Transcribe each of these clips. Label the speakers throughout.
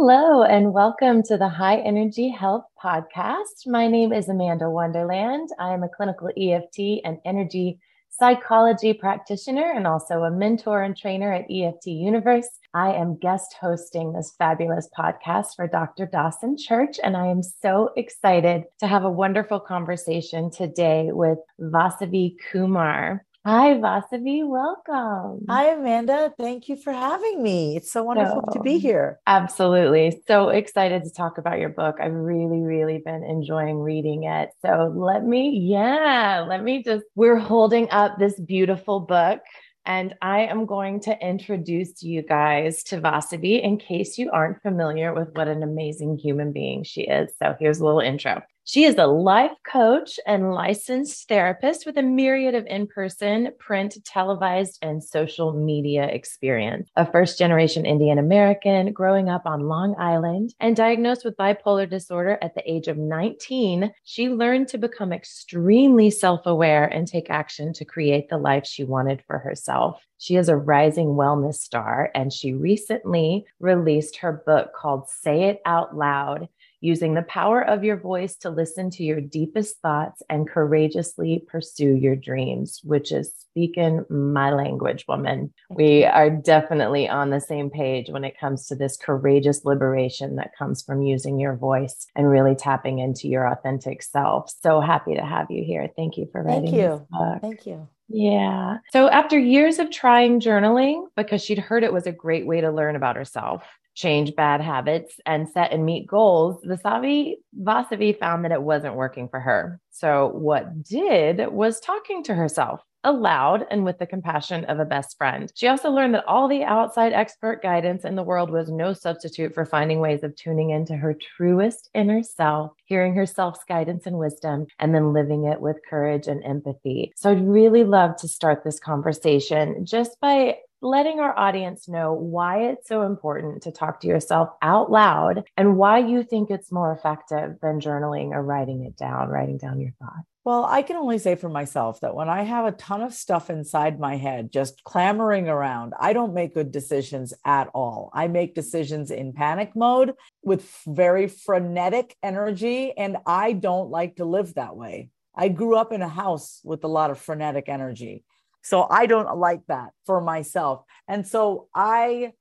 Speaker 1: Hello, and welcome to the High Energy Health Podcast. My name is Amanda Wonderland. I am a clinical EFT and energy psychology practitioner and also a mentor and trainer at EFT Universe. I am guest hosting this fabulous podcast for Dr. Dawson Church, and I am so excited to have a wonderful conversation today with Vasavi Kumar. Hi, Vasavi. Welcome.
Speaker 2: Hi, Amanda. Thank you for having me. It's so wonderful so, to be here.
Speaker 1: Absolutely. So excited to talk about your book. I've really, really been enjoying reading it. So let me, yeah, let me just, we're holding up this beautiful book. And I am going to introduce you guys to Vasavi in case you aren't familiar with what an amazing human being she is. So here's a little intro. She is a life coach and licensed therapist with a myriad of in person, print, televised, and social media experience. A first generation Indian American growing up on Long Island and diagnosed with bipolar disorder at the age of 19, she learned to become extremely self aware and take action to create the life she wanted for herself. She is a rising wellness star, and she recently released her book called Say It Out Loud using the power of your voice to listen to your deepest thoughts and courageously pursue your dreams, which is speaking my language, woman. We are definitely on the same page when it comes to this courageous liberation that comes from using your voice and really tapping into your authentic self. So happy to have you here. Thank you for writing.
Speaker 2: Thank you. Thank you.
Speaker 1: Yeah. So after years of trying journaling, because she'd heard it was a great way to learn about herself, change bad habits and set and meet goals, Vasavi Vasavi found that it wasn't working for her. So what did was talking to herself aloud and with the compassion of a best friend. She also learned that all the outside expert guidance in the world was no substitute for finding ways of tuning into her truest inner self, hearing her self's guidance and wisdom, and then living it with courage and empathy. So I'd really love to start this conversation just by letting our audience know why it's so important to talk to yourself out loud and why you think it's more effective than journaling or writing it down, writing down your thoughts.
Speaker 2: Well, I can only say for myself that when I have a ton of stuff inside my head just clamoring around, I don't make good decisions at all. I make decisions in panic mode with very frenetic energy, and I don't like to live that way. I grew up in a house with a lot of frenetic energy. So I don't like that for myself. And so I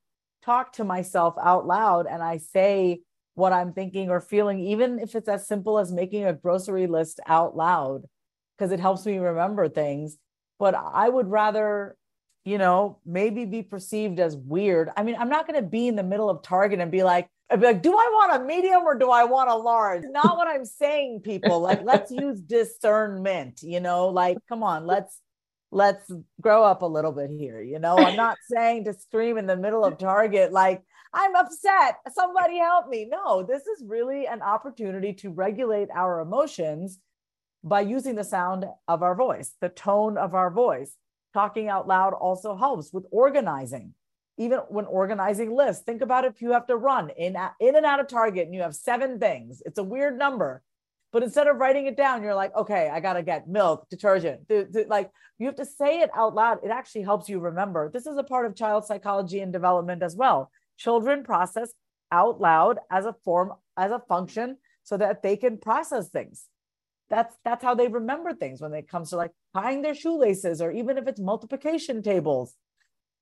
Speaker 2: talk to myself out loud and I say what I'm thinking or feeling, even if it's as simple as making a grocery list out loud, because it helps me remember things. But I would rather, you know, maybe be perceived as weird. I mean, I'm not going to be in the middle of Target and be like, I'd be like, do I want a medium or do I want a large? Not what I'm saying, people. Like, let's use discernment, you know, like, come on, let's let's grow up a little bit here. You know, I'm not saying to scream in the middle of Target, like, I'm upset, somebody help me. No, this is really an opportunity to regulate our emotions by using the sound of our voice, the tone of our voice. Talking out loud also helps with organizing. Even when organizing lists, think about if you have to run in, in and out of Target and you have seven things. It's a weird number but instead of writing it down, you're like, okay, I got to get milk, detergent. Like you have to say it out loud. It actually helps you remember. This is a part of child psychology and development as well. Children process out loud as a form, as a function, so that they can process things. That's that's how they remember things when it comes to like tying their shoelaces or even if it's multiplication tables.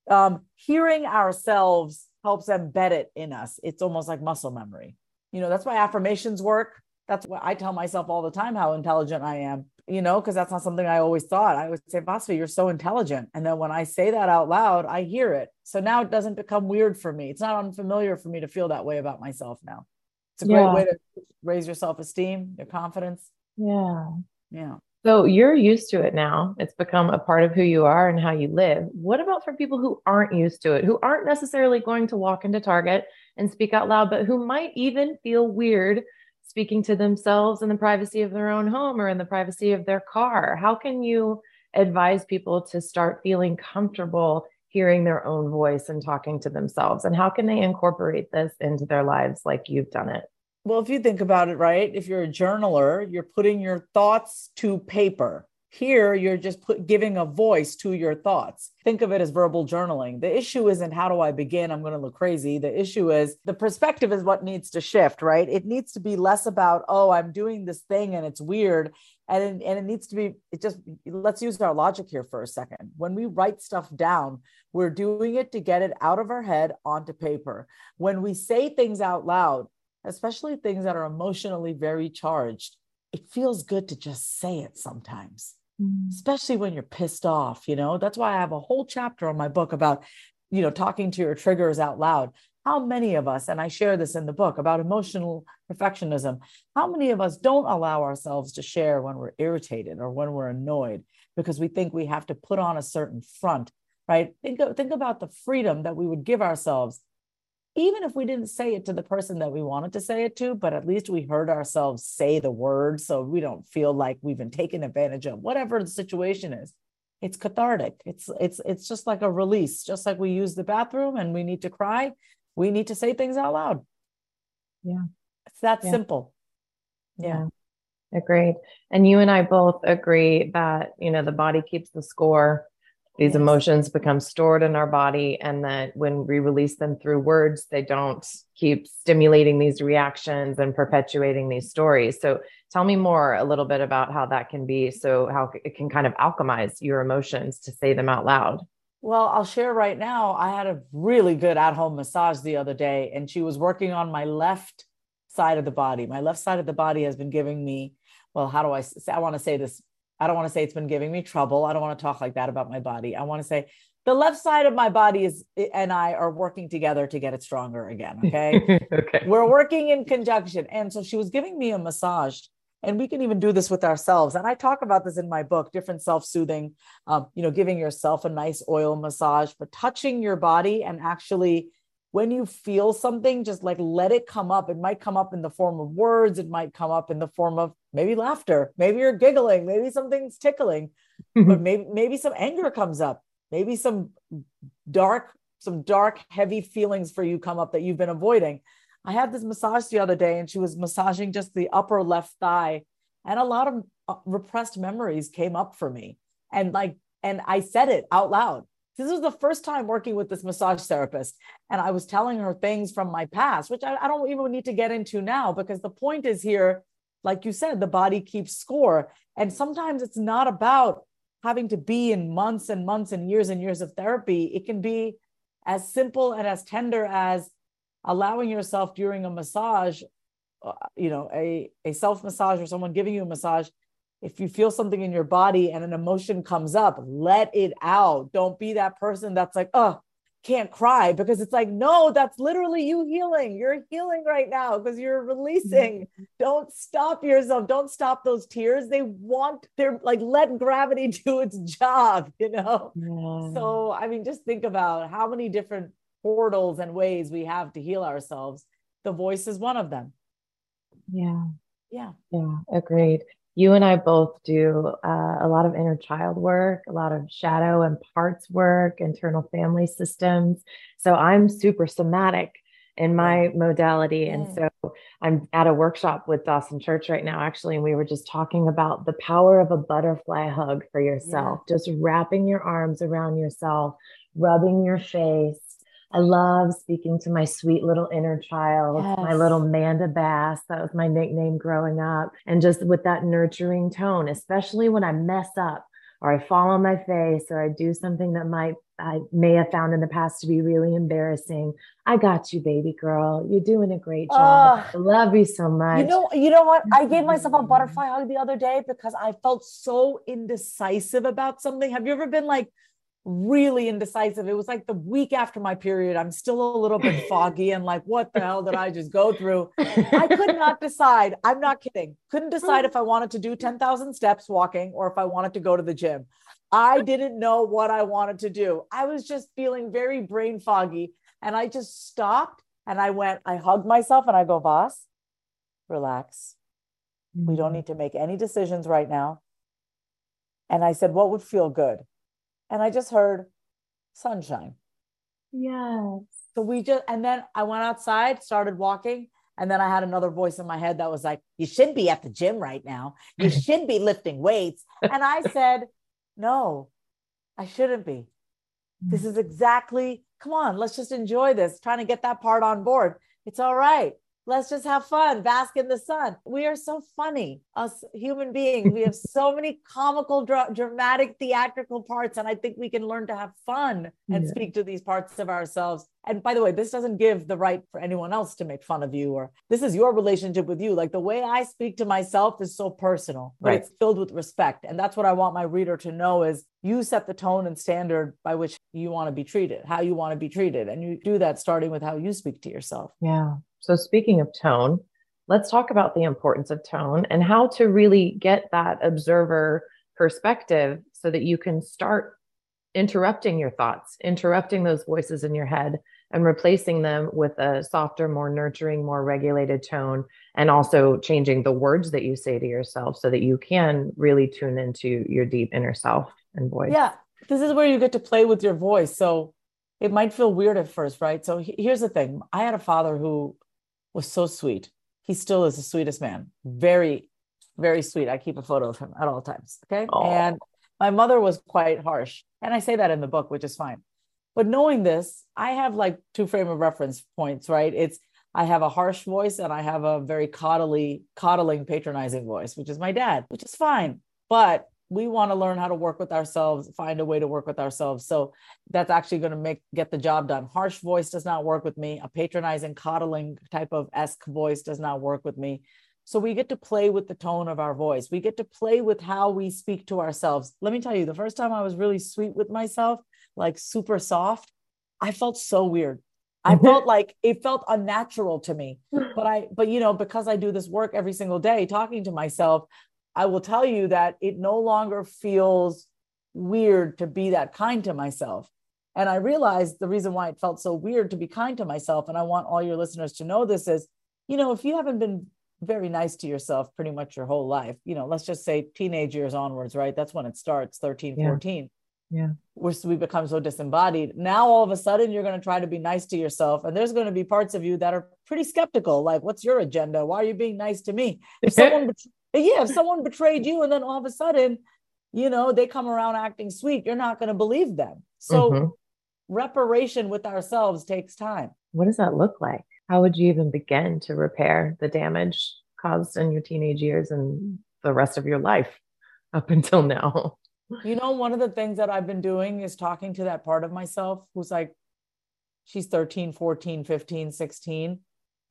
Speaker 2: Um, hearing ourselves helps embed it in us. It's almost like muscle memory. You know, that's why affirmations work that's what I tell myself all the time how intelligent I am. you know, because that's not something I always thought. I would say, Vasavi, you're so intelligent. And then when I say that out loud, I hear it. So now it doesn't become weird for me. It's not unfamiliar for me to feel that way about myself now. It's a great yeah. way to raise your self esteem, your confidence.
Speaker 1: Yeah.
Speaker 2: Yeah.
Speaker 1: So you're used to it now. It's become a part of who you are and how you live. What about for people who aren't used to it, who aren't necessarily going to walk into Target and speak out loud, but who might even feel weird speaking to themselves in the privacy of their own home or in the privacy of their car? How can you advise people to start feeling comfortable hearing their own voice and talking to themselves? And how can they incorporate this into their lives like you've done it?
Speaker 2: Well, if you think about it, right, if you're a journaler, you're putting your thoughts to paper. Here, you're just put, giving a voice to your thoughts. Think of it as verbal journaling. The issue isn't how do I begin? I'm going to look crazy. The issue is the perspective is what needs to shift, right? It needs to be less about, oh, I'm doing this thing and it's weird. And and it needs to be, it just, let's use our logic here for a second. When we write stuff down, we're doing it to get it out of our head onto paper. When we say things out loud, especially things that are emotionally very charged, it feels good to just say it sometimes, mm. especially when you're pissed off. You know, that's why I have a whole chapter on my book about, you know, talking to your triggers out loud. How many of us, and I share this in the book about emotional perfectionism, how many of us don't allow ourselves to share when we're irritated or when we're annoyed because we think we have to put on a certain front, right? Think, think about the freedom that we would give ourselves even if we didn't say it to the person that we wanted to say it to, but at least we heard ourselves say the word so we don't feel like we've been taken advantage of, whatever the situation is. It's cathartic. It's it's it's just like a release, just like we use the bathroom and we need to cry, we need to say things out loud.
Speaker 1: Yeah.
Speaker 2: It's that yeah. simple. Yeah.
Speaker 1: yeah. Agreed. And you and I both agree that, you know, the body keeps the score these yes. emotions become stored in our body and that when we release them through words they don't keep stimulating these reactions and perpetuating these stories. So tell me more a little bit about how that can be so how it can kind of alchemize your emotions to say them out loud.
Speaker 2: Well i'll share right now i had a really good at-home massage the other day and she was working on my left side of the body. My left side of the body has been giving me well how do i say i want to say this I don't want to say it's been giving me trouble. I don't want to talk like that about my body. I want to say the left side of my body is and I are working together to get it stronger again. Okay.
Speaker 1: okay.
Speaker 2: We're working in conjunction. And so she was giving me a massage. And we can even do this with ourselves. And I talk about this in my book, different self-soothing, um, you know, giving yourself a nice oil massage, but touching your body and actually when you feel something, just like let it come up. It might come up in the form of words, it might come up in the form of maybe laughter, maybe you're giggling, maybe something's tickling, but maybe maybe some anger comes up, maybe some dark, some dark, heavy feelings for you come up that you've been avoiding. I had this massage the other day and she was massaging just the upper left thigh, and a lot of uh, repressed memories came up for me. And like, and I said it out loud this was the first time working with this massage therapist. And I was telling her things from my past, which I, I, don't even need to get into now because the point is here, like you said, the body keeps score. And sometimes it's not about having to be in months and months and years and years of therapy. It can be as simple and as tender as allowing yourself during a massage, uh, you know, a, a self massage or someone giving you a massage if you feel something in your body and an emotion comes up, let it out. Don't be that person that's like, oh, can't cry because it's like, no, that's literally you healing. You're healing right now because you're releasing. Mm-hmm. Don't stop yourself. Don't stop those tears. They want, they're like, let gravity do its job, you know? Yeah. So, I mean, just think about how many different portals and ways we have to heal ourselves. The voice is one of them.
Speaker 1: Yeah.
Speaker 2: Yeah.
Speaker 1: Yeah. Agreed you and I both do uh, a lot of inner child work, a lot of shadow and parts work, internal family systems. So I'm super somatic in my modality. And so I'm at a workshop with Dawson Church right now, actually, and we were just talking about the power of a butterfly hug for yourself, yeah. just wrapping your arms around yourself, rubbing your face, I love speaking to my sweet little inner child, yes. my little Manda Bass. That was my nickname growing up. And just with that nurturing tone, especially when I mess up or I fall on my face or I do something that might I may have found in the past to be really embarrassing. I got you, baby girl. You're doing a great job. Uh, I love you so much.
Speaker 2: You know, you know what? I gave myself a butterfly hug the other day because I felt so indecisive about something. Have you ever been like really indecisive? It was like the week after my period. I'm still a little bit foggy and like, what the hell did I just go through? I could not decide. I'm not kidding. Couldn't decide if I wanted to do 10,000 steps walking or if I wanted to go to the gym. I didn't know what I wanted to do. I was just feeling very brain foggy. And I just stopped and I went, I hugged myself and I go, Voss, relax. We don't mm-hmm. need to make any decisions right now. And I said, What would feel good? And I just heard sunshine.
Speaker 1: Yes.
Speaker 2: So we just, and then I went outside, started walking. And then I had another voice in my head that was like, You should be at the gym right now. You should be lifting weights. And I said, no, I shouldn't be. This mm. is exactly, come on, let's just enjoy this, trying to get that part on board. It's all right. Let's just have fun, bask in the sun. We are so funny, us human beings. We have so many comical, dra- dramatic, theatrical parts. And I think we can learn to have fun and yeah. speak to these parts of ourselves. And by the way, this doesn't give the right for anyone else to make fun of you, or this is your relationship with you. Like the way I speak to myself is so personal, but right. it's filled with respect. And that's what I want my reader to know is you set the tone and standard by which you want to be treated, how you want to be treated. And you do that starting with how you speak to yourself.
Speaker 1: Yeah. So, speaking of tone, let's talk about the importance of tone and how to really get that observer perspective so that you can start interrupting your thoughts, interrupting those voices in your head, and replacing them with a softer, more nurturing, more regulated tone, and also changing the words that you say to yourself so that you can really tune into your deep inner self and voice.
Speaker 2: Yeah, this is where you get to play with your voice. So it might feel weird at first, right? So here's the thing I had a father who was so sweet. He still is the sweetest man. Very, very sweet. I keep a photo of him at all times. Okay. Aww. And my mother was quite harsh. And I say that in the book, which is fine. But knowing this, I have like two frame of reference points, right? It's I have a harsh voice and I have a very coddly, coddling, patronizing voice, which is my dad, which is fine. But we want to learn how to work with ourselves find a way to work with ourselves. So that's actually going to make get the job done. Harsh voice does not work with me. A patronizing coddling type of esque voice does not work with me. So we get to play with the tone of our voice. We get to play with how we speak to ourselves. Let me tell you the first time i was really sweet with myself like super soft i felt so weird. I felt like it felt unnatural to me. But I, but you know, because I do this work every single day talking to myself, I will tell you that it no longer feels weird to be that kind to myself. And I realized the reason why it felt so weird to be kind to myself. And I want all your listeners to know this is, you know, if you haven't been very nice to yourself pretty much your whole life, you know, let's just say teenage years onwards, right? That's when it starts 13,
Speaker 1: yeah.
Speaker 2: 14.
Speaker 1: Yeah.
Speaker 2: Where we become so disembodied. Now, all of a sudden, you're going to try to be nice to yourself. And there's going to be parts of you that are pretty skeptical. Like, what's your agenda? Why are you being nice to me? If someone yeah, if someone betrayed you and then all of a sudden, you know, they come around acting sweet, you're not going to believe them. So mm-hmm. reparation with ourselves takes time.
Speaker 1: What does that look like? How would you even begin to repair the damage caused in your teenage years and the rest of your life up until now?
Speaker 2: You know, one of the things that I've been doing is talking to that part of myself who's like, she's 13, 14, 15, 16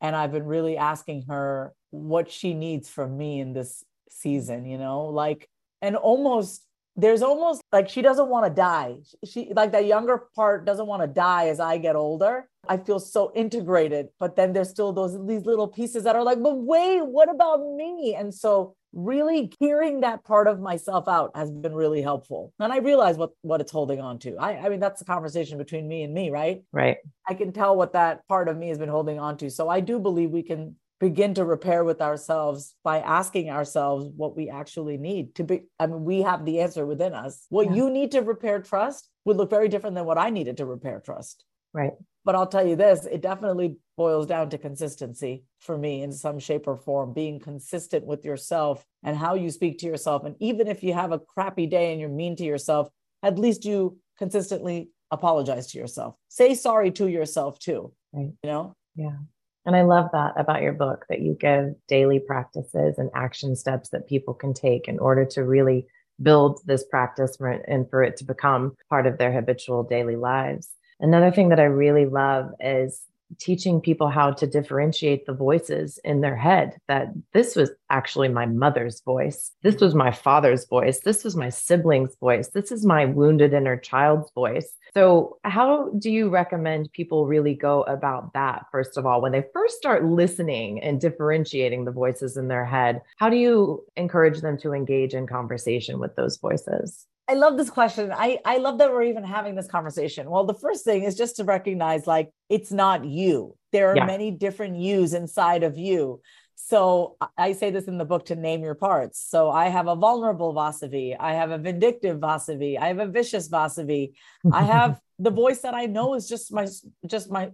Speaker 2: and I've been really asking her what she needs from me in this season, you know, like, and almost there's almost like she doesn't want to die. She like that younger part doesn't want to die as I get older. I feel so integrated, but then there's still those these little pieces that are like, but wait, what about me? And so really hearing that part of myself out has been really helpful. And I realize what what it's holding on to. I, I mean, that's a conversation between me and me, right?
Speaker 1: Right.
Speaker 2: I can tell what that part of me has been holding on to. So I do believe we can begin to repair with ourselves by asking ourselves what we actually need to be. I mean, we have the answer within us. What yeah. you need to repair trust would look very different than what I needed to repair trust.
Speaker 1: Right.
Speaker 2: But I'll tell you this, it definitely boils down to consistency for me in some shape or form, being consistent with yourself and how you speak to yourself. And even if you have a crappy day and you're mean to yourself, at least you consistently apologize to yourself. Say sorry to yourself too.
Speaker 1: Right.
Speaker 2: You know?
Speaker 1: Yeah. And I love that about your book that you give daily practices and action steps that people can take in order to really build this practice and for it to become part of their habitual daily lives. Another thing that I really love is teaching people how to differentiate the voices in their head that this was actually my mother's voice. This was my father's voice. This was my sibling's voice. This is my wounded inner child's voice. So, how do you recommend people really go about that, first of all, when they first start listening and differentiating the voices in their head? How do you encourage them to engage in conversation with those voices?
Speaker 2: I love this question. I, I love that we're even having this conversation. Well, the first thing is just to recognize like it's not you. There are yeah. many different yous inside of you. So I say this in the book to name your parts. So I have a vulnerable Vasavi. I have a vindictive Vasavi. I have a vicious Vasavi. I have the voice that I know is just my just my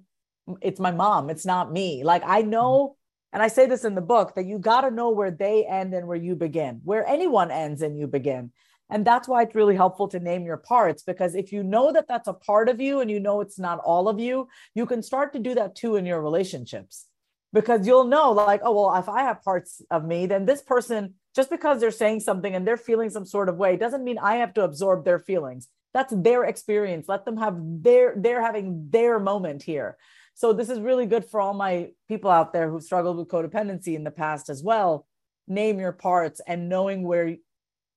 Speaker 2: it's my mom. It's not me. Like I know mm-hmm. and I say this in the book that you got to know where they end and where you begin. Where anyone ends and you begin. And that's why it's really helpful to name your parts because if you know that that's a part of you and you know it's not all of you, you can start to do that too in your relationships because you'll know, like, oh, well, if I have parts of me, then this person, just because they're saying something and they're feeling some sort of way, doesn't mean I have to absorb their feelings. That's their experience. Let them have their, they're having their moment here. So this is really good for all my people out there who've struggled with codependency in the past as well. Name your parts and knowing where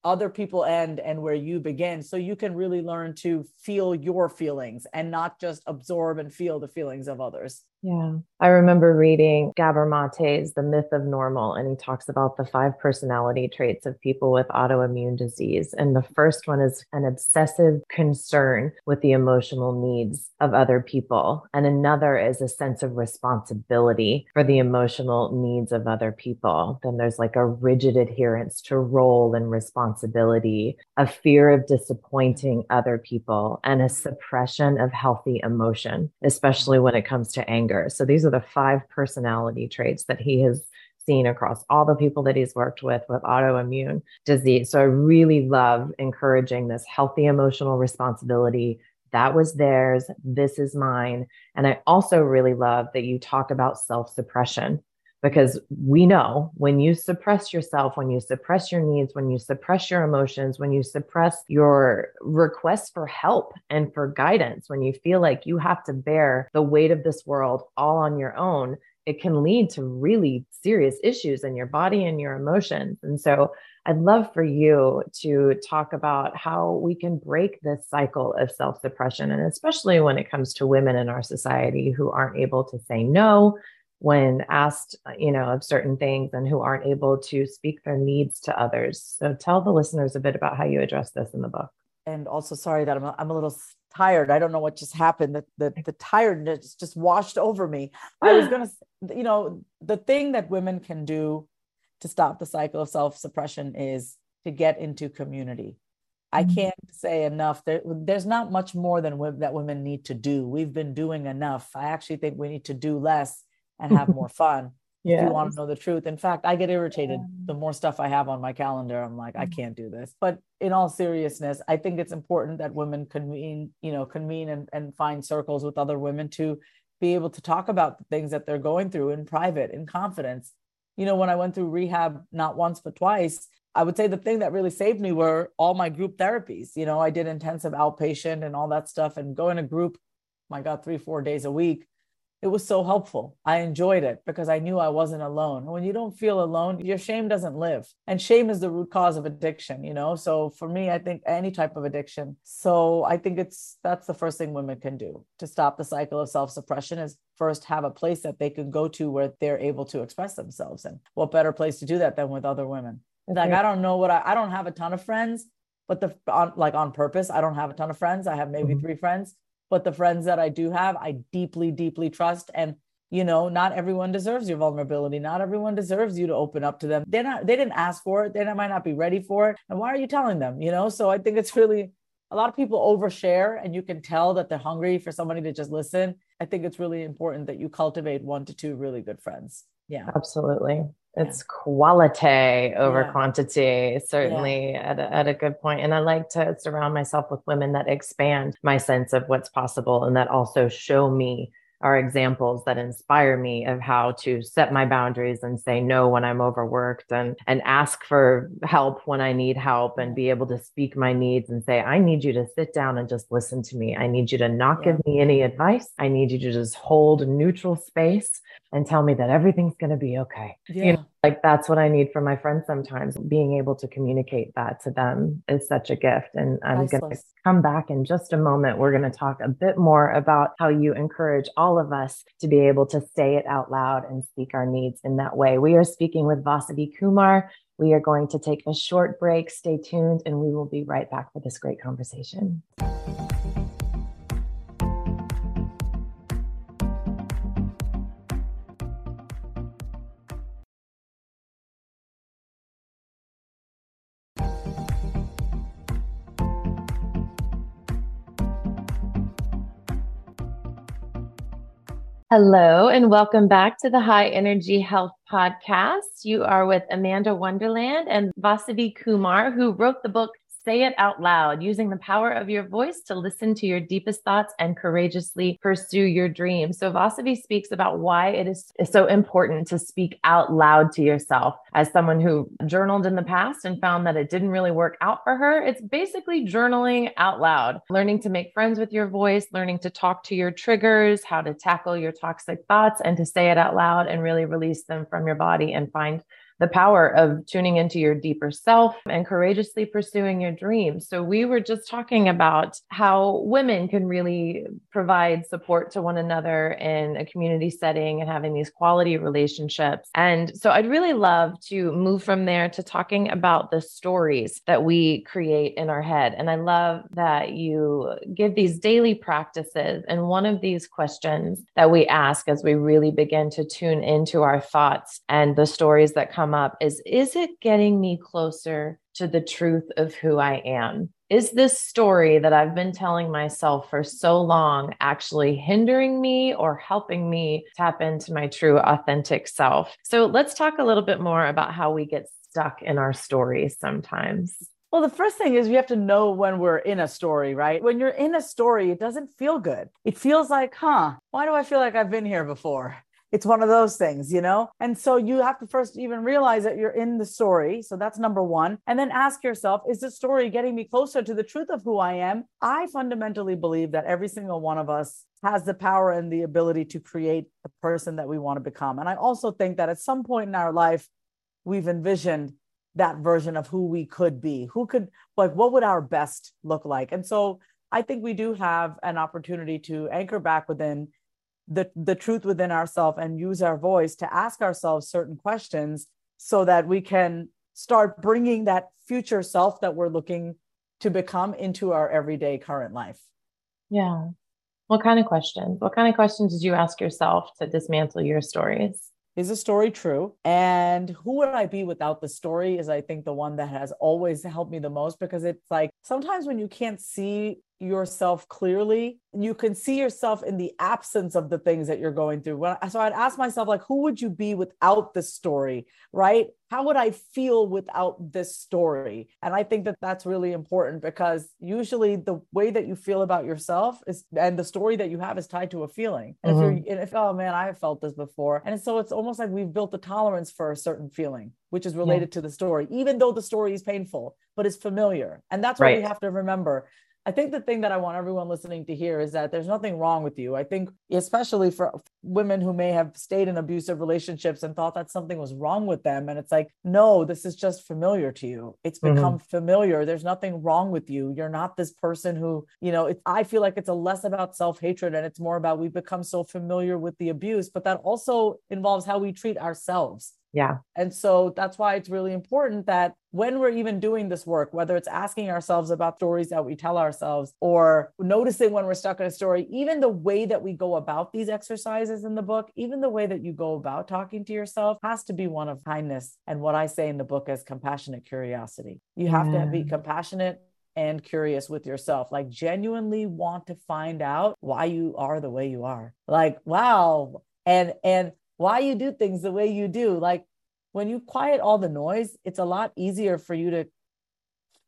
Speaker 2: other people end and where you begin. So you can really learn to feel your feelings and not just absorb and feel the feelings of others
Speaker 1: yeah. I remember reading Gabor Mate's The Myth of Normal, and he talks about the five personality traits of people with autoimmune disease. And the first one is an obsessive concern with the emotional needs of other people. And another is a sense of responsibility for the emotional needs of other people. Then there's like a rigid adherence to role and responsibility, a fear of disappointing other people, and a suppression of healthy emotion, especially when it comes to anger So these are the five personality traits that he has seen across all the people that he's worked with with autoimmune disease. So I really love encouraging this healthy emotional responsibility. That was theirs. This is mine. And I also really love that you talk about self suppression because we know when you suppress yourself, when you suppress your needs, when you suppress your emotions, when you suppress your requests for help and for guidance, when you feel like you have to bear the weight of this world all on your own, it can lead to really serious issues in your body and your emotions. And so I'd love for you to talk about how we can break this cycle of self suppression, and especially when it comes to women in our society who aren't able to say no, when asked, you know, of certain things and who aren't able to speak their needs to others. So tell the listeners a bit about how you address this in the book.
Speaker 2: And also, sorry that I'm a, I'm a little tired. I don't know what just happened. The, the, the tiredness just washed over me. I was going to, you know, the thing that women can do to stop the cycle of self suppression is to get into community. I mm-hmm. can't say enough. There, there's not much more than that women need to do. We've been doing enough. I actually think we need to do less and have more fun. Yeah. If you want to know the truth. In fact, I get irritated the more stuff I have on my calendar. I'm like, I mm. can't do this. But in all seriousness, I think it's important that women convene, you know, convene and, and find circles with other women to be able to talk about the things that they're going through in private, in confidence. You know, when I went through rehab not once but twice, I would say the thing that really saved me were all my group therapies. You know, I did intensive outpatient and all that stuff and going to group, my God, three, four days a week it was so helpful. I enjoyed it because I knew I wasn't alone. When you don't feel alone, your shame doesn't live. And shame is the root cause of addiction, you know? So for me, I think any type of addiction. So I think it's that's the first thing women can do to stop the cycle of self-suppression is first have a place that they can go to where they're able to express themselves. And what better place to do that than with other women? Like I don't know what I I don't have a ton of friends, but the on like on purpose, I don't have a ton of friends. I have maybe mm-hmm. three friends but the friends that I do have, I deeply, deeply trust. And you know, not everyone deserves your vulnerability. Not everyone deserves you to open up to them. They're not, they didn't ask for it. They might not be ready for it. And why are you telling them? You know, so I think it's really a lot of people overshare and you can tell that they're hungry for somebody to just listen. I think it's really important that you cultivate one to two really good friends. Yeah.
Speaker 1: Absolutely. It's quality over yeah. quantity, certainly yeah. at, a, at a good point. And I like to surround myself with women that expand my sense of what's possible and that also show me are examples that inspire me of how to set my boundaries and say no when I'm overworked and and ask for help when I need help and be able to speak my needs and say I need you to sit down and just listen to me. I need you to not give me any advice. I need you to just hold neutral space and tell me that everything's going to be okay. Yeah. You know, like that's what I need from my friends sometimes. Being able to communicate that to them is such a gift. And I'm going to come back in just a moment. We're going to talk a bit more about how you encourage all of us to be able to say it out loud and speak our needs in that way. We are speaking with Vasavi Kumar. We are going to take a short break. Stay tuned, and we will be right back for this great conversation. Hello, and welcome back to the High Energy Health Podcast. You are with Amanda Wonderland and Vasavi Kumar, who wrote the book Say it out loud, using the power of your voice to listen to your deepest thoughts and courageously pursue your dreams. So, Vasavi speaks about why it is so important to speak out loud to yourself. As someone who journaled in the past and found that it didn't really work out for her, it's basically journaling out loud, learning to make friends with your voice, learning to talk to your triggers, how to tackle your toxic thoughts, and to say it out loud and really release them from your body and find the power of tuning into your deeper self and courageously pursuing your dreams. So, we were just talking about how women can really provide support to one another in a community setting and having these quality relationships. And so, I'd really love to move from there to talking about the stories that we create in our head. And I love that you give these daily practices. And one of these questions that we ask as we really begin to tune into our thoughts and the stories that come come up is is it getting me closer to the truth of who I am? Is this story that I've been telling myself for so long actually hindering me or helping me tap into my true authentic self? So let's talk a little bit more about how we get stuck in our stories sometimes.
Speaker 2: Well, the first thing is we have to know when we're in a story, right? When you're in a story, it doesn't feel good. It feels like, huh, why do I feel like I've been here before? It's one of those things, you know? And so you have to first even realize that you're in the story. So that's number one. And then ask yourself, is the story getting me closer to the truth of who I am? I fundamentally believe that every single one of us has the power and the ability to create the person that we want to become. And I also think that at some point in our life, we've envisioned that version of who we could be. Who could, like, what would our best look like? And so I think we do have an opportunity to anchor back within the, the truth within ourselves and use our voice to ask ourselves certain questions so that we can start bringing that future self that we're looking to become into our everyday current life.
Speaker 1: Yeah. What kind of questions? What kind of questions did you ask yourself to dismantle your stories?
Speaker 2: Is the story true? And who would I be without the story? Is I think the one that has always helped me the most because it's like sometimes when you can't see yourself clearly. You can see yourself in the absence of the things that you're going through. When, so i'd ask myself like who would you be without this story right? How would i feel without this story? And i think that that's really important because usually the way that you feel about yourself is and the story that you have is tied to a feeling. And mm-hmm. if you're and if oh man i have felt this before. And so it's almost like we've built a tolerance for a certain feeling which is related yeah. to the story even though the story is painful but it's familiar. And that's what right. we have to remember I think the thing that I want everyone listening to hear is that there's nothing wrong with you. I think, especially for women who may have stayed in abusive relationships and thought that something was wrong with them. And it's like, no, this is just familiar to you. It's mm-hmm. become mm-hmm. familiar. There's nothing wrong with you. You're not this person who, you know, it, I feel like it's a less about self hatred and it's more about we've become so familiar with the abuse, but that also involves how we treat ourselves
Speaker 1: yeah.
Speaker 2: And so that's why it's really important that when we're even doing this work, whether it's asking ourselves about stories that we tell ourselves or noticing when we're stuck in a story, even the way that we go about these exercises in the book, even the way that you go about talking to yourself has to be one of kindness and what I say in the book as compassionate curiosity. You have yeah. to be compassionate and curious with yourself like genuinely want to find out why you are the way you are like wow and and why you do things the way you do. Like when you quiet all the noise, it's a lot easier for you to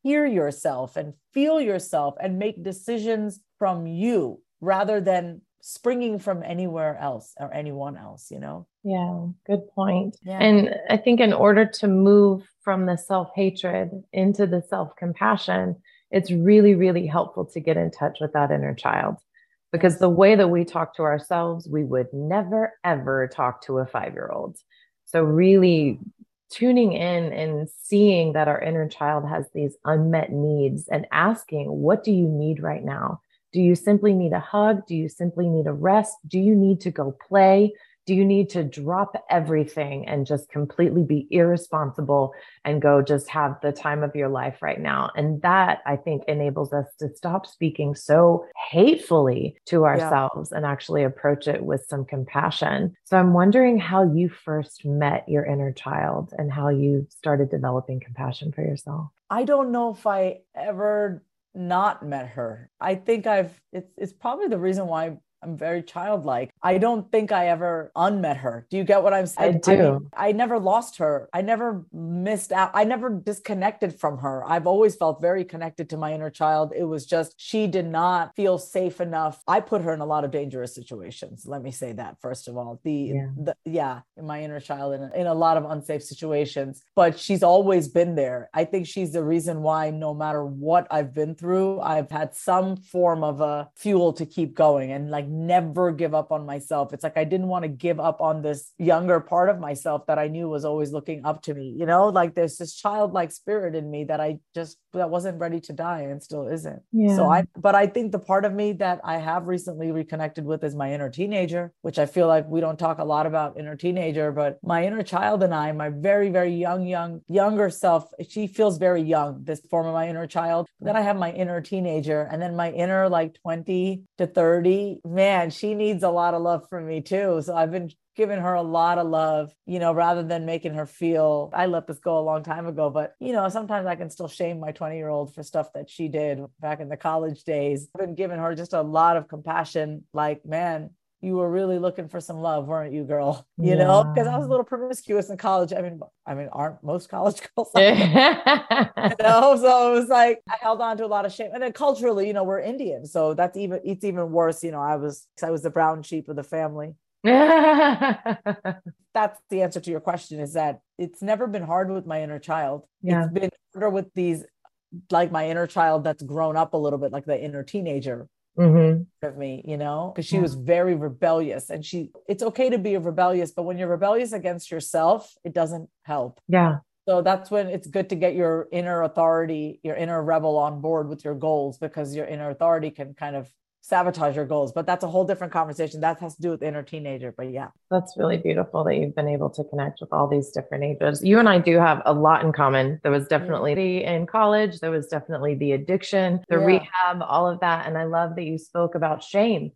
Speaker 2: hear yourself and feel yourself and make decisions from you rather than springing from anywhere else or anyone else, you know?
Speaker 1: Yeah, good point. Yeah. And I think in order to move from the self hatred into the self compassion, it's really, really helpful to get in touch with that inner child because the way that we talk to ourselves, we would never, ever talk to a five year old. So, really tuning in and seeing that our inner child has these unmet needs and asking, What do you need right now? Do you simply need a hug? Do you simply need a rest? Do you need to go play? Do you need to drop everything and just completely be irresponsible and go just have the time of your life right now? And that I think enables us to stop speaking so hatefully to ourselves yeah. and actually approach it with some compassion. So I'm wondering how you first met your inner child and how you started developing compassion for yourself.
Speaker 2: I don't know if I ever not met her. I think I've it's it's probably the reason why I'm very childlike. I don't think I ever unmet her. Do you get what I'm saying?
Speaker 1: I do. I, mean,
Speaker 2: I, never lost her. I never missed out. I never disconnected from her. I've always felt very connected to my inner child. It was just she did not feel safe enough. I put her in a lot of dangerous situations. Let me say that first of all. The yeah, the, yeah my inner child in a, in a lot of unsafe situations, but she's always been there. I think she's the reason why no matter what I've been through, I've had some form of a fuel to keep going and like never give up on myself. It's like I didn't want to give up on this younger part of myself that I knew was always looking up to me. You know, like there's this childlike spirit in me that I just that wasn't ready to die and still isn't. Yeah. So I but I think the part of me that I have recently reconnected with is my inner teenager, which I feel like we don't talk a lot about inner teenager, but my inner child and I, my very, very young, young, younger self, she feels very young, this form of my inner child. Then I have my inner teenager and then my inner like 20 to 30 man, she needs a lot of love from me too. So I've been giving her a lot of love, you know, rather than making her feel I let this go a long time ago. But, you know, sometimes I can still shame my 20 year old for stuff that she did back in the college days. I've been giving her just a lot of compassion. Like, man, you were really looking for some love, weren't you, girl? You yeah. know, because I was a little promiscuous in college. I mean, I mean, aren't most college girls? you know, so it was like I held on to a lot of shame. And then culturally, you know, we're Indian, so that's even it's even worse. You know, I was I was the brown sheep of the family. that's the answer to your question. Is that it's never been hard with my inner child. Yeah. It's been harder with these, like my inner child that's grown up a little bit, like the inner teenager mm-hmm. of me, you know, because she yeah. was very rebellious. And she, it's okay to be rebellious, but when you're rebellious against yourself, it doesn't help.
Speaker 1: Yeah.
Speaker 2: So that's when it's good to get your inner authority, your inner rebel on board with your goals because your inner authority can kind of sabotage your goals. But that's a whole different conversation. That has to do with inner teenager. But yeah.
Speaker 1: That's really beautiful that you've been able to connect with all these different ages. You and I do have a lot in common. There was definitely the in college, there was definitely the addiction, the yeah. rehab, all of that. And I love that you spoke about shame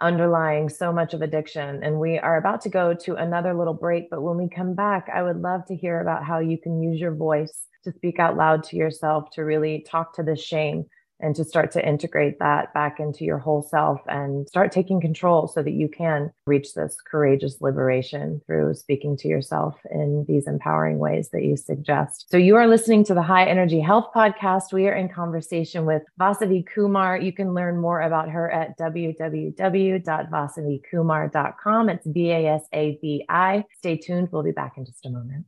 Speaker 1: underlying so much of addiction. And we are about to go to another little break. But when we come back, I would love to hear about how you can use your voice to speak out loud to yourself, to really talk to the shame and to start to integrate that back into your whole self and start taking control so that you can reach this courageous liberation through speaking to yourself in these empowering ways that you suggest. So you are listening to the High Energy Health Podcast. We are in conversation with Vasavi Kumar. You can learn more about her at www.vasavikumar.com. It's V A S A V I. Stay tuned. We'll be back in just a moment.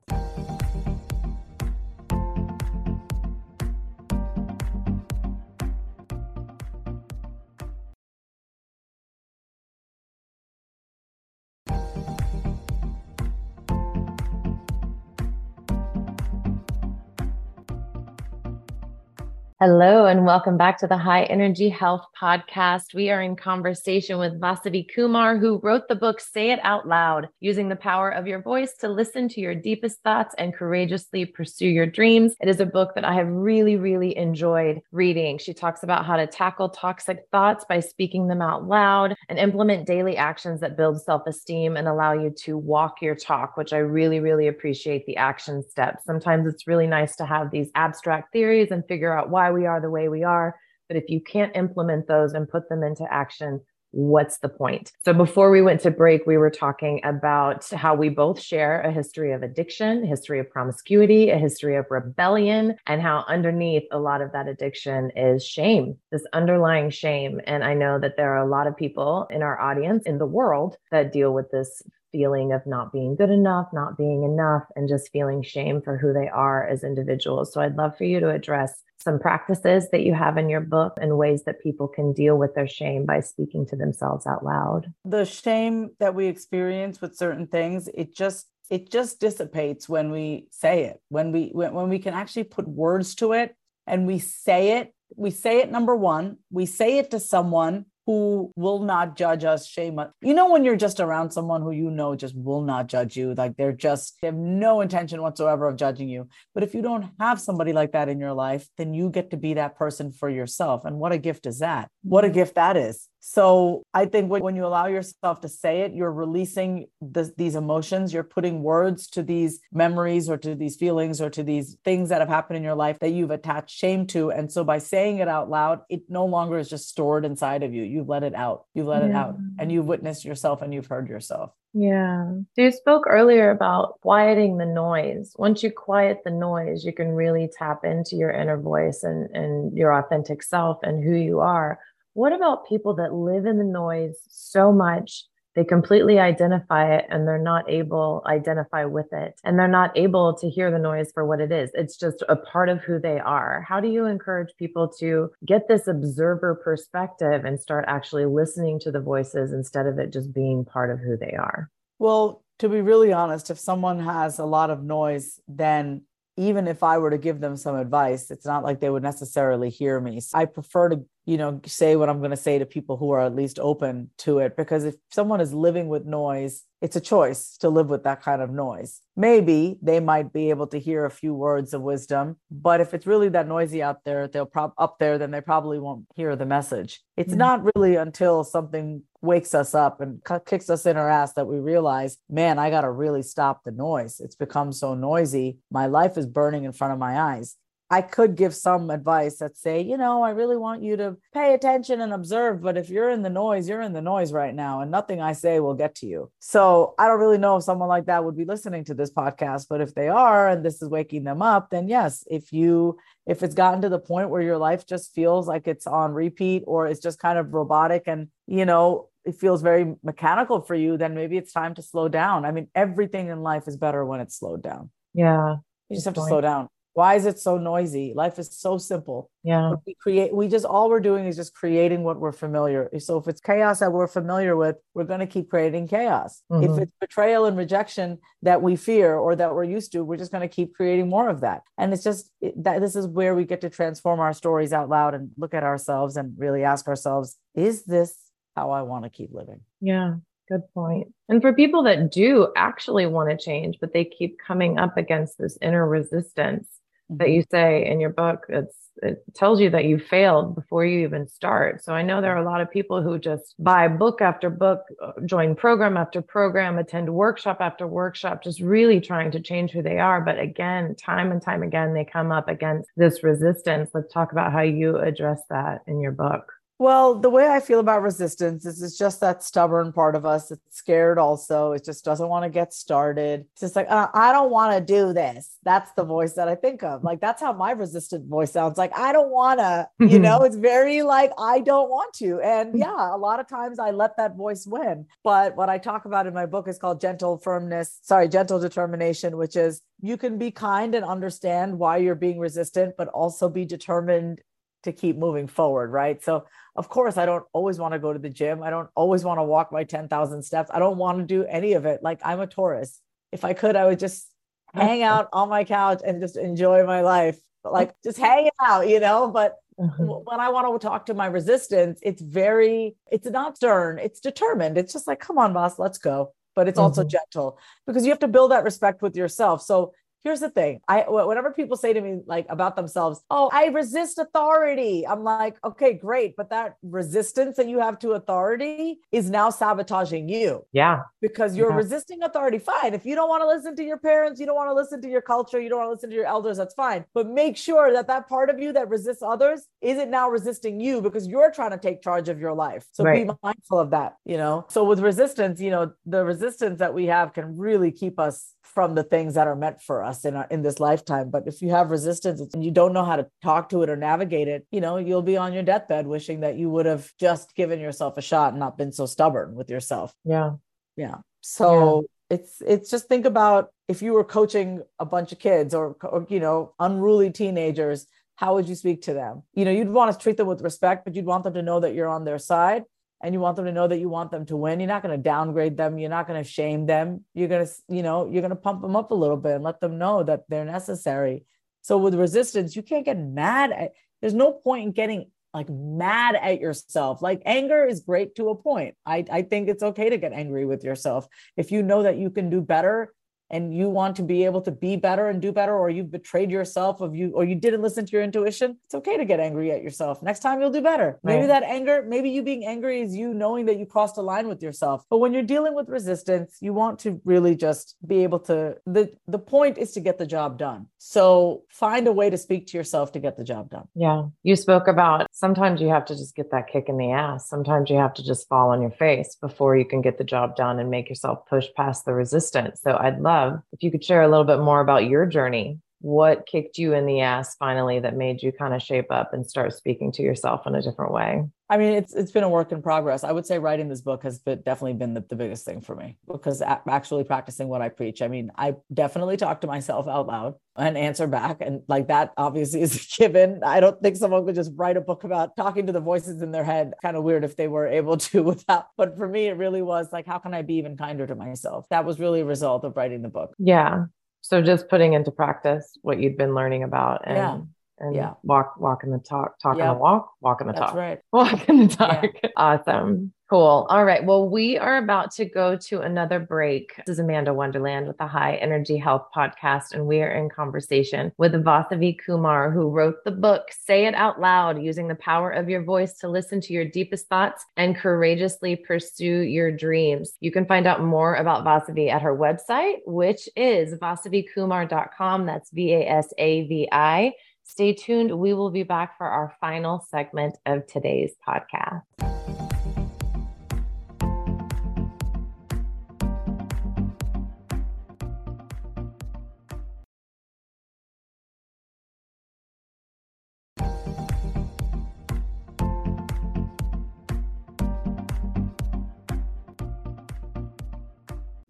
Speaker 1: Hello, and welcome back to the High Energy Health Podcast. We are in conversation with Vasavi Kumar, who wrote the book Say It Out Loud Using the Power of Your Voice to Listen to Your Deepest Thoughts and Courageously Pursue Your Dreams. It is a book that I have really, really enjoyed reading. She talks about how to tackle toxic thoughts by speaking them out loud and implement daily actions that build self esteem and allow you to walk your talk, which I really, really appreciate the action steps. Sometimes it's really nice to have these abstract theories and figure out why why we are the way we are. But if you can't implement those and put them into action, what's the point? So before we went to break, we were talking about how we both share a history of addiction, a history of promiscuity, a history of rebellion, and how underneath a lot of that addiction is shame, this underlying shame. And I know that there are a lot of people in our audience in the world that deal with this feeling of not being good enough, not being enough, and just feeling shame for who they are as individuals. So I'd love for you to address some practices that you have in your book and ways that people can deal with their shame by speaking to themselves out loud.
Speaker 2: The shame that we experience with certain things, it just it just dissipates when we say it. When we when, when we can actually put words to it and we say it, we say it number 1, we say it to someone who will not judge us, shame us. You know, when you're just around someone who you know just will not judge you, like they're just, they have no intention whatsoever of judging you. But if you don't have somebody like that in your life, then you get to be that person for yourself. And what a gift is that? What a gift that is. So I think when, you allow yourself to say it, you're releasing these emotions, you're putting words to these memories or to these feelings or to these things that have happened in your life that you've attached shame to. And so by saying it out loud, it no longer is just stored inside of you. You've let it out. You've let yeah. it out and you've witnessed yourself and you've heard yourself.
Speaker 1: Yeah. So you spoke earlier about quieting the noise. Once you quiet the noise, you can really tap into your inner voice and, and your authentic self and who you are what about people that live in the noise so much they completely identify it and they're not able identify with it and they're not able to hear the noise for what it is? It's just a part of who they are. How do you encourage people to get this observer perspective and start actually listening to the voices instead of it just being part of who they are?
Speaker 2: Well to be really honest if someone has a lot of noise then even if I were to give them some advice, it's not like they would necessarily hear me. I prefer to you know say what i'm going to say to people who are at least open to it because if someone is living with noise it's a choice to live with that kind of noise. Maybe they might be able to hear a few words of wisdom but if it's really that noisy out there they'll prop up there then they probably won't hear the message. It's mm-hmm. not really until something wakes us up and kicks us in our ass that we realize man i got to really stop the noise. It's become so noisy. My life is burning in front of my eyes I could give some advice that say, you know, I really want you to pay attention and observe, but if you're in the noise, you're in the noise right now, and nothing I say will get to you. So I don't really know if someone like that would be listening to this podcast, but if they are and this is waking them up, then yes, if you if it's gotten to the point where your life just feels like it's on repeat or it's just kind of robotic and you know it feels very mechanical for you, then maybe it's time to slow down. I mean, everything in life is better when it's slowed down.
Speaker 1: Yeah.
Speaker 2: You just have to slow down why is it so noisy? Life is so simple.
Speaker 1: Yeah.
Speaker 2: We create we just all we're doing is just creating what we're familiar. So if it's chaos that we're familiar with we're going to keep creating chaos. Mm-hmm. if it's betrayal and rejection that we fear or that we're used to we're just going to keep creating more of that. And it's just that this is where we get to transform our stories out loud and look at ourselves and really ask ourselves is this how i want to keep living?
Speaker 1: Yeah Good point. And for people that do actually want to change, but they keep coming up against this inner resistance, that you say in your book it's it tells you that you failed before you even start. So i know there are a lot of people who just buy book after book uh, join program after program attend workshop after workshop just really trying to change who they are. But again time and time again they come up against this resistance. Let's talk about how you address that in your book
Speaker 2: well, the way I feel about resistance is it's just that stubborn part of us. It's scared also. It just doesn't want to get started. It's just like, uh, I don't want to do this. That's the voice that I think of. Like, that's how my resistant voice sounds like, I don't want to, you know, it's very like, I don't want to. And yeah, a lot of times I let that voice win. But what I talk about in my book is called gentle firmness, sorry, gentle determination, which is you can be kind and understand why you're being resistant, but also be determined to keep moving forward, right? So, of course, I don't always want to go to the gym. I don't always want to walk my 10,000 steps. I don't want to do any of it. Like, I'm a Taurus. If I could, I would just hang out on my couch and just enjoy my life, like just hang out, you know? But mm-hmm. when I want to talk to my resistance, it's very, it's not stern, it's determined. It's just like, come on, boss, let's go. But it's also mm-hmm. gentle because you have to build that respect with yourself. So here's the thing. I whenever people say to me like about themselves, "Oh, I resist authority." I'm like, "Okay, great, but that resistance that you have to authority is now sabotaging you."
Speaker 1: Yeah.
Speaker 2: Because you're
Speaker 1: Yeah.
Speaker 2: resisting authority. Fine. If you don't want to listen to your parents, you don't want to listen to your culture, you don't want to listen to your elders, that's fine. But make sure that that part of you that resists others isn't now resisting you because you're trying to take charge of your life. So
Speaker 1: Right.
Speaker 2: be mindful of that, you know. So with resistance, you know, the resistance that we have can really keep us from the things that are meant for us in our, in this lifetime. But if you have resistance and you don't know how to talk to it or navigate it, you know, you'll be on your deathbed wishing that you would have just given yourself a shot and not been so stubborn with yourself.
Speaker 1: Yeah.
Speaker 2: Yeah. So it's it's just think about if you were coaching a bunch of kids or, or you know unruly teenagers, how would you speak to them? You know, you'd want to treat them with respect, but you'd want them to know that you're on their side and you want them to know that you want them to win. You're not going to downgrade them. You're not going to shame them. You're going to, you know, you're going to pump them up a little bit and let them know that they're necessary. So with resistance, you can't get mad at, there's no point in getting like mad at yourself. Like anger is great to a point. I, I think it's okay to get angry with yourself. If you know that you can do better and you want to be able to be better and do better, or you've betrayed yourself of you, or you didn't listen to your intuition, it's okay to get angry at yourself. Next time you'll do better. Maybe
Speaker 1: Right.
Speaker 2: that anger, maybe you being angry is you knowing that you crossed a line with yourself. But when you're dealing with resistance, you want to really just be able to the the point is to get the job done. So find a way to speak to yourself to get the job done.
Speaker 1: Yeah. You spoke about sometimes you have to just get that kick in the ass. Sometimes you have to just fall on your face before you can get the job done and make yourself push past the resistance. So I'd love if you could share a little bit more about your journey. What kicked you in the ass finally that made you kind of shape up and start speaking to yourself in a different way?
Speaker 2: I mean, it's it's been a work in progress. I would say writing this book has been, definitely been the, the biggest thing for me because actually practicing what I preach. I mean, I definitely talk to myself out loud and answer back, and like that obviously is a given. I don't think someone could just write a book about talking to the voices in their head. Kind of weird if they were able to without. But for me, it really was like, how can I be even kinder to myself? That was really a result of writing the book.
Speaker 1: Yeah. So just putting into practice what you'd been learning about and
Speaker 2: Yeah.
Speaker 1: And
Speaker 2: Yeah.
Speaker 1: walk walking the talk, talking
Speaker 2: Yeah.
Speaker 1: the walk, walking the
Speaker 2: That's
Speaker 1: talk.
Speaker 2: right.
Speaker 1: Walking the talk. Awesome. Cool. All right. Well, we are about to go to another break. This is Amanda Wonderland with the High Energy Health Podcast, and we are in conversation with Vasavi Kumar, who wrote the book Say It Out Loud Using the Power of Your Voice to Listen to Your Deepest Thoughts and Courageously Pursue Your Dreams. You can find out more about Vasavi at her website, which is vasavikumar.com. That's V A S A V I. Stay tuned. We will be back for our final segment of today's podcast.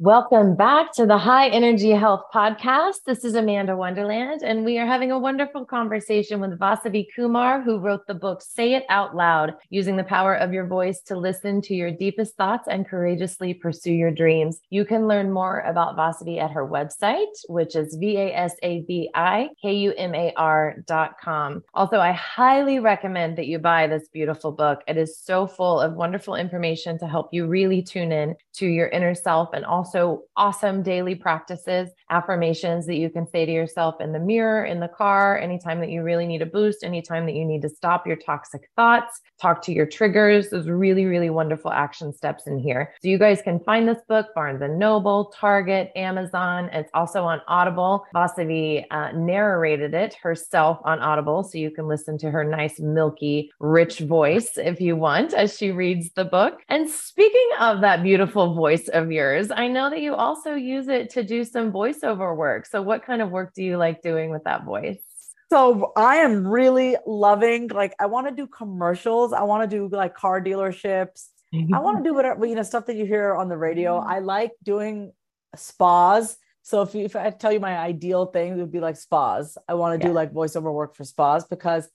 Speaker 1: Welcome back to the High Energy Health Podcast. This is Amanda Wonderland, and we are having a wonderful conversation with Vasavi Kumar, who wrote the book Say It Out Loud Using the Power of Your Voice to Listen to Your Deepest Thoughts and Courageously Pursue Your Dreams. You can learn more about Vasavi at her website, which is V A S A V I K U M A R dot com. Also, I highly recommend that you buy this beautiful book. It is so full of wonderful information to help you really tune in to your inner self and also awesome daily practices, affirmations that you can say to yourself in the mirror, in the car, anytime that you really need a boost, anytime that you need to stop your toxic thoughts, talk to your triggers. There's really, really wonderful action steps in here. So you guys can find this book, Barnes and Noble, Target, Amazon. It's also on Audible. Vasavi uh, narrated it herself on Audible. So you can listen to her nice, milky, rich voice if you want as she reads the book. And speaking of that beautiful voice of yours, I know that you also use it to do some voiceover work. So what kind of work do you like doing with that voice?
Speaker 2: So I am really loving like I want to do commercials. I want to do like car dealerships. I want to do whatever you know stuff that you hear on the radio. Mm-hmm. I like doing spas. So if you, if I tell you my ideal thing, it would be like spas. I want to do like voiceover work for spas because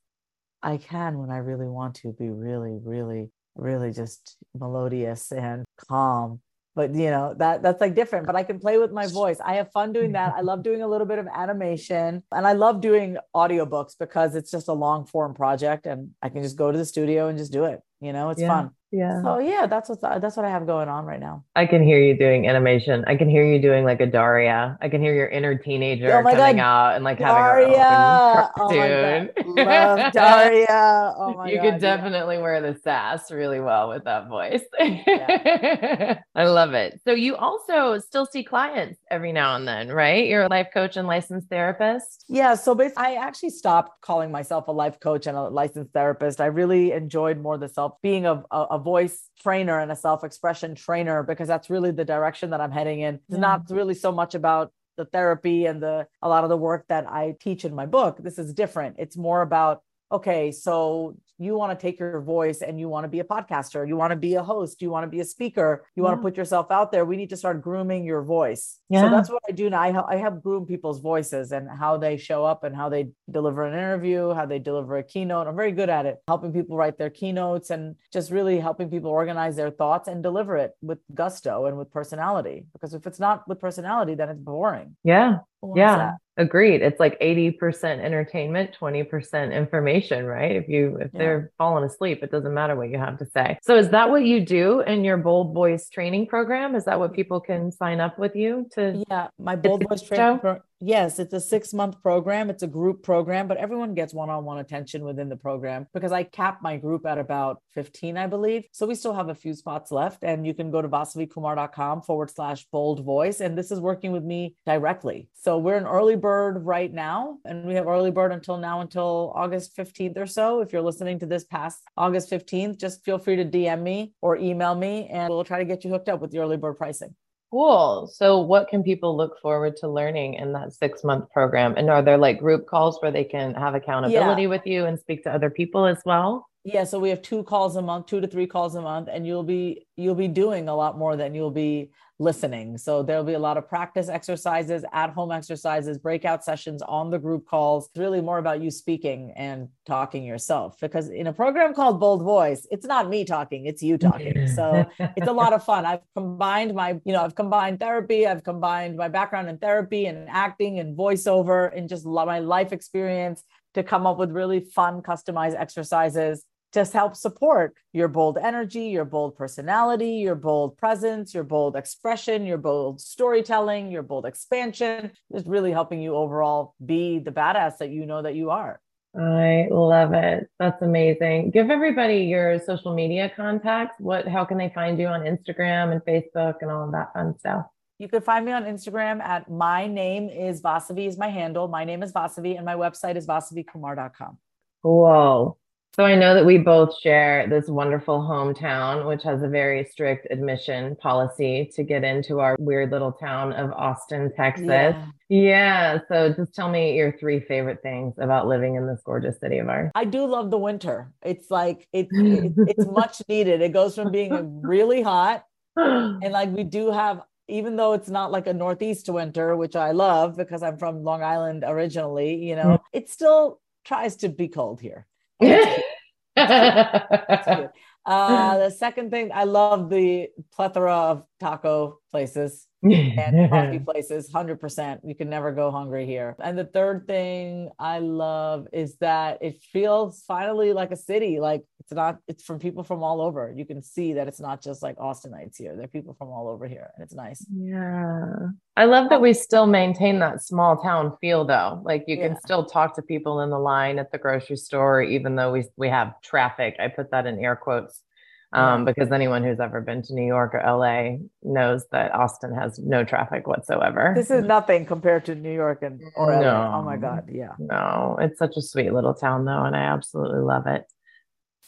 Speaker 2: I can when I really want to be really, really, really just melodious and calm. But you know that that's like different. But I can play with my voice. I have fun doing that. I love doing a little bit of animation, and I love doing audiobooks because it's just a long form project, and I can just go to the studio and just do it. You know, it's
Speaker 1: Yeah.
Speaker 2: fun.
Speaker 1: Yeah.
Speaker 2: So yeah, that's what uh, that's what I have going on right now.
Speaker 1: I can hear you doing animation. I can hear you doing like a Daria. I can hear your inner teenager
Speaker 2: Oh
Speaker 1: coming
Speaker 2: God.
Speaker 1: out and like
Speaker 2: Daria.
Speaker 1: having her
Speaker 2: Oh
Speaker 1: own
Speaker 2: my
Speaker 1: cartoon.
Speaker 2: God. Love Daria. Oh my God.
Speaker 1: you
Speaker 2: God,
Speaker 1: could
Speaker 2: yeah.
Speaker 1: definitely wear the sass really well with that voice. I love it. So you also still see clients every now and then, right? You're a life coach and licensed therapist.
Speaker 2: Yeah, so basically, I actually stopped calling myself a life coach and a licensed therapist. I really enjoyed more the self being of, a, a voice trainer and a self expression trainer because that's really the direction that I'm heading in. It's
Speaker 1: Yeah.
Speaker 2: not really so much about the therapy and the a lot of the work that I teach in my book. This is different. It's more about okay, so you want to take your voice and you want to be a podcaster, you want to be a host, you want to be a speaker, you want to put yourself out there. We need to start grooming your voice.
Speaker 1: Yeah.
Speaker 2: So that's what I do now. I, I help groom people's voices and how they show up and how they deliver an interview, how they deliver a keynote. I'm very good at it, helping people write their keynotes and just really helping people organize their thoughts and deliver it with gusto and with personality. Because if it's not with personality, then it's boring.
Speaker 1: Yeah. Yeah. Agreed. It's like 80% entertainment, 20% information, right? If you if
Speaker 2: Yeah.
Speaker 1: they're falling asleep, it doesn't matter what you have to say. So is that what you do in your Bold Voice training program? Is that what people can sign up with you to
Speaker 2: Yeah, my bold voice training. Pro- yes, it's a six month program. It's a group program, but everyone gets one on one attention within the program because I cap my group at about 15, I believe. So we still have a few spots left, and you can go to vasavikumar.com forward slash bold voice. And this is working with me directly. So we're an early bird right now, and we have early bird until now, until August 15th or so. If you're listening to this past August 15th, just feel free to DM me or email me, and we'll try to get you hooked up with the early bird pricing.
Speaker 1: Cool. So, what can people look forward to learning in that six month program? And are there like group calls where they can have accountability with you and speak to other people as well?
Speaker 2: Yeah, so we have two calls a month, two to three calls a month, and you'll be you'll be doing a lot more than you'll be listening. So there'll be a lot of practice exercises, at-home exercises, breakout sessions on the group calls. It's really more about you speaking and talking yourself because in a program called Bold Voice, it's not me talking, it's you talking. So it's a lot of fun. I've combined my, you know, I've combined therapy, I've combined my background in therapy and acting and voiceover and just my life experience to come up with really fun, customized exercises to help support your bold energy, your bold personality, your bold presence, your bold expression, your bold storytelling, your bold expansion. It's really helping you overall be the badass that you know that you are.
Speaker 1: I love it. That's amazing. Give everybody your social media contacts. What, how can they find you on Instagram and Facebook and all of that fun stuff?
Speaker 2: You can find me on Instagram at my name is Vasavi is my handle. My name is Vasavi and my website is vasavikumar.com.
Speaker 1: Whoa. So I know that we both share this wonderful hometown, which has a very strict admission policy to get into our weird little town of Austin, Texas.
Speaker 2: Yeah.
Speaker 1: Yeah. So just tell me your three favorite things about living in this gorgeous city of ours.
Speaker 2: I do love the winter. It's like it, it it's much needed. It goes from being really hot and like we do have even though it's not like a northeast winter which i love because i'm from long island originally you know mm. it still tries to be cold here It's good. uh the second thing i love the plethora of taco places and coffee places 100% you can never go hungry here and the third thing i love is that it feels finally like a city like it's not it's from people from all over you can see that it's not just like austinites here there are people from all over here and it's nice
Speaker 1: Yeah. I love that um, we still maintain that small town feel though. Like you can
Speaker 2: Yeah.
Speaker 1: still talk to people in the line at the grocery store, even though we we have traffic. I put that in air quotes. Um, because anyone who's ever been to New York or LA knows that Austin has no traffic whatsoever.
Speaker 2: this is nothing compared to new york and or LA.
Speaker 1: No.
Speaker 2: oh my god yeah
Speaker 1: No, it's such a sweet little town though, and I absolutely love it.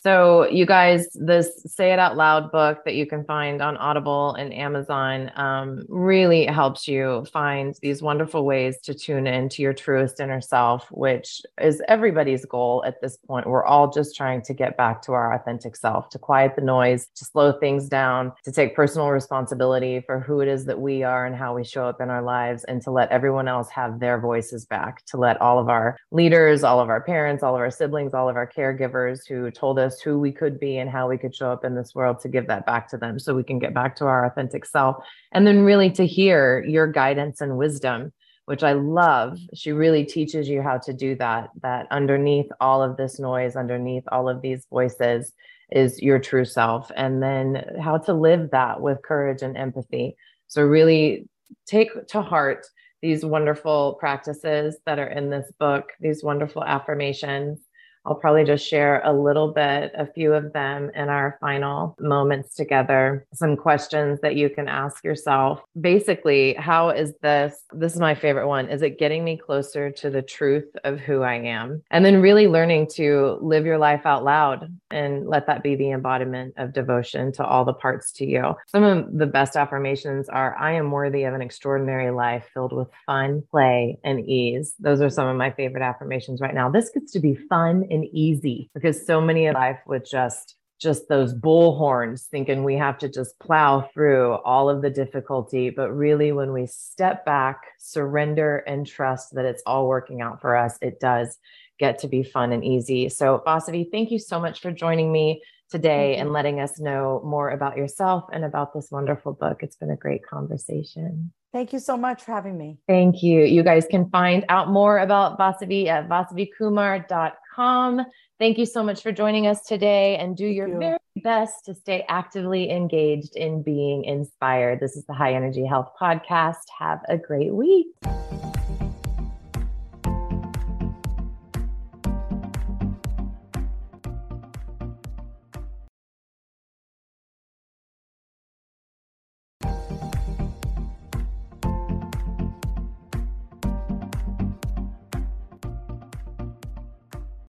Speaker 1: So, you guys, this Say It Out Loud book that you can find on Audible and Amazon um, really helps you find these wonderful ways to tune into your truest inner self, which is everybody's goal at this point. We're all just trying to get back to our authentic self, to quiet the noise, to slow things down, to take personal responsibility for who it is that we are and how we show up in our lives, and to let everyone else have their voices back, to let all of our leaders, all of our parents, all of our siblings, all of our caregivers who told us who we could be and how we could show up in this world to give that back to them so we can get back to our authentic self. And then really to hear your guidance and wisdom, which I love. She really teaches you how to do that, that underneath all of this noise, underneath all of these voices is your true self, and then how to live that with courage and empathy. So, really take to heart these wonderful practices that are in this book, these wonderful affirmations, I'll probably just share a little bit, a few of them in our final moments together. Some questions that you can ask yourself. Basically, how is this? This is my favorite one. Is it getting me closer to the truth of who I am? And then really learning to live your life out loud and let that be the embodiment of devotion to all the parts to you. Some of the best affirmations are I am worthy of an extraordinary life filled with fun, play, and ease. Those are some of my favorite affirmations right now. This gets to be fun and easy because so many of life with just just those bullhorns thinking we have to just plow through all of the difficulty but really when we step back surrender and trust that it's all working out for us it does get to be fun and easy so vasavi thank you so much for joining me today and letting us know more about yourself and about this wonderful book it's been a great conversation
Speaker 2: Thank you so much for having me.
Speaker 1: Thank you. You guys can find out more about Vasavi at vasavikumar.com. Thank you so much for joining us today and do your you. very best to stay actively engaged in being inspired. This is the High Energy Health Podcast. Have a great week.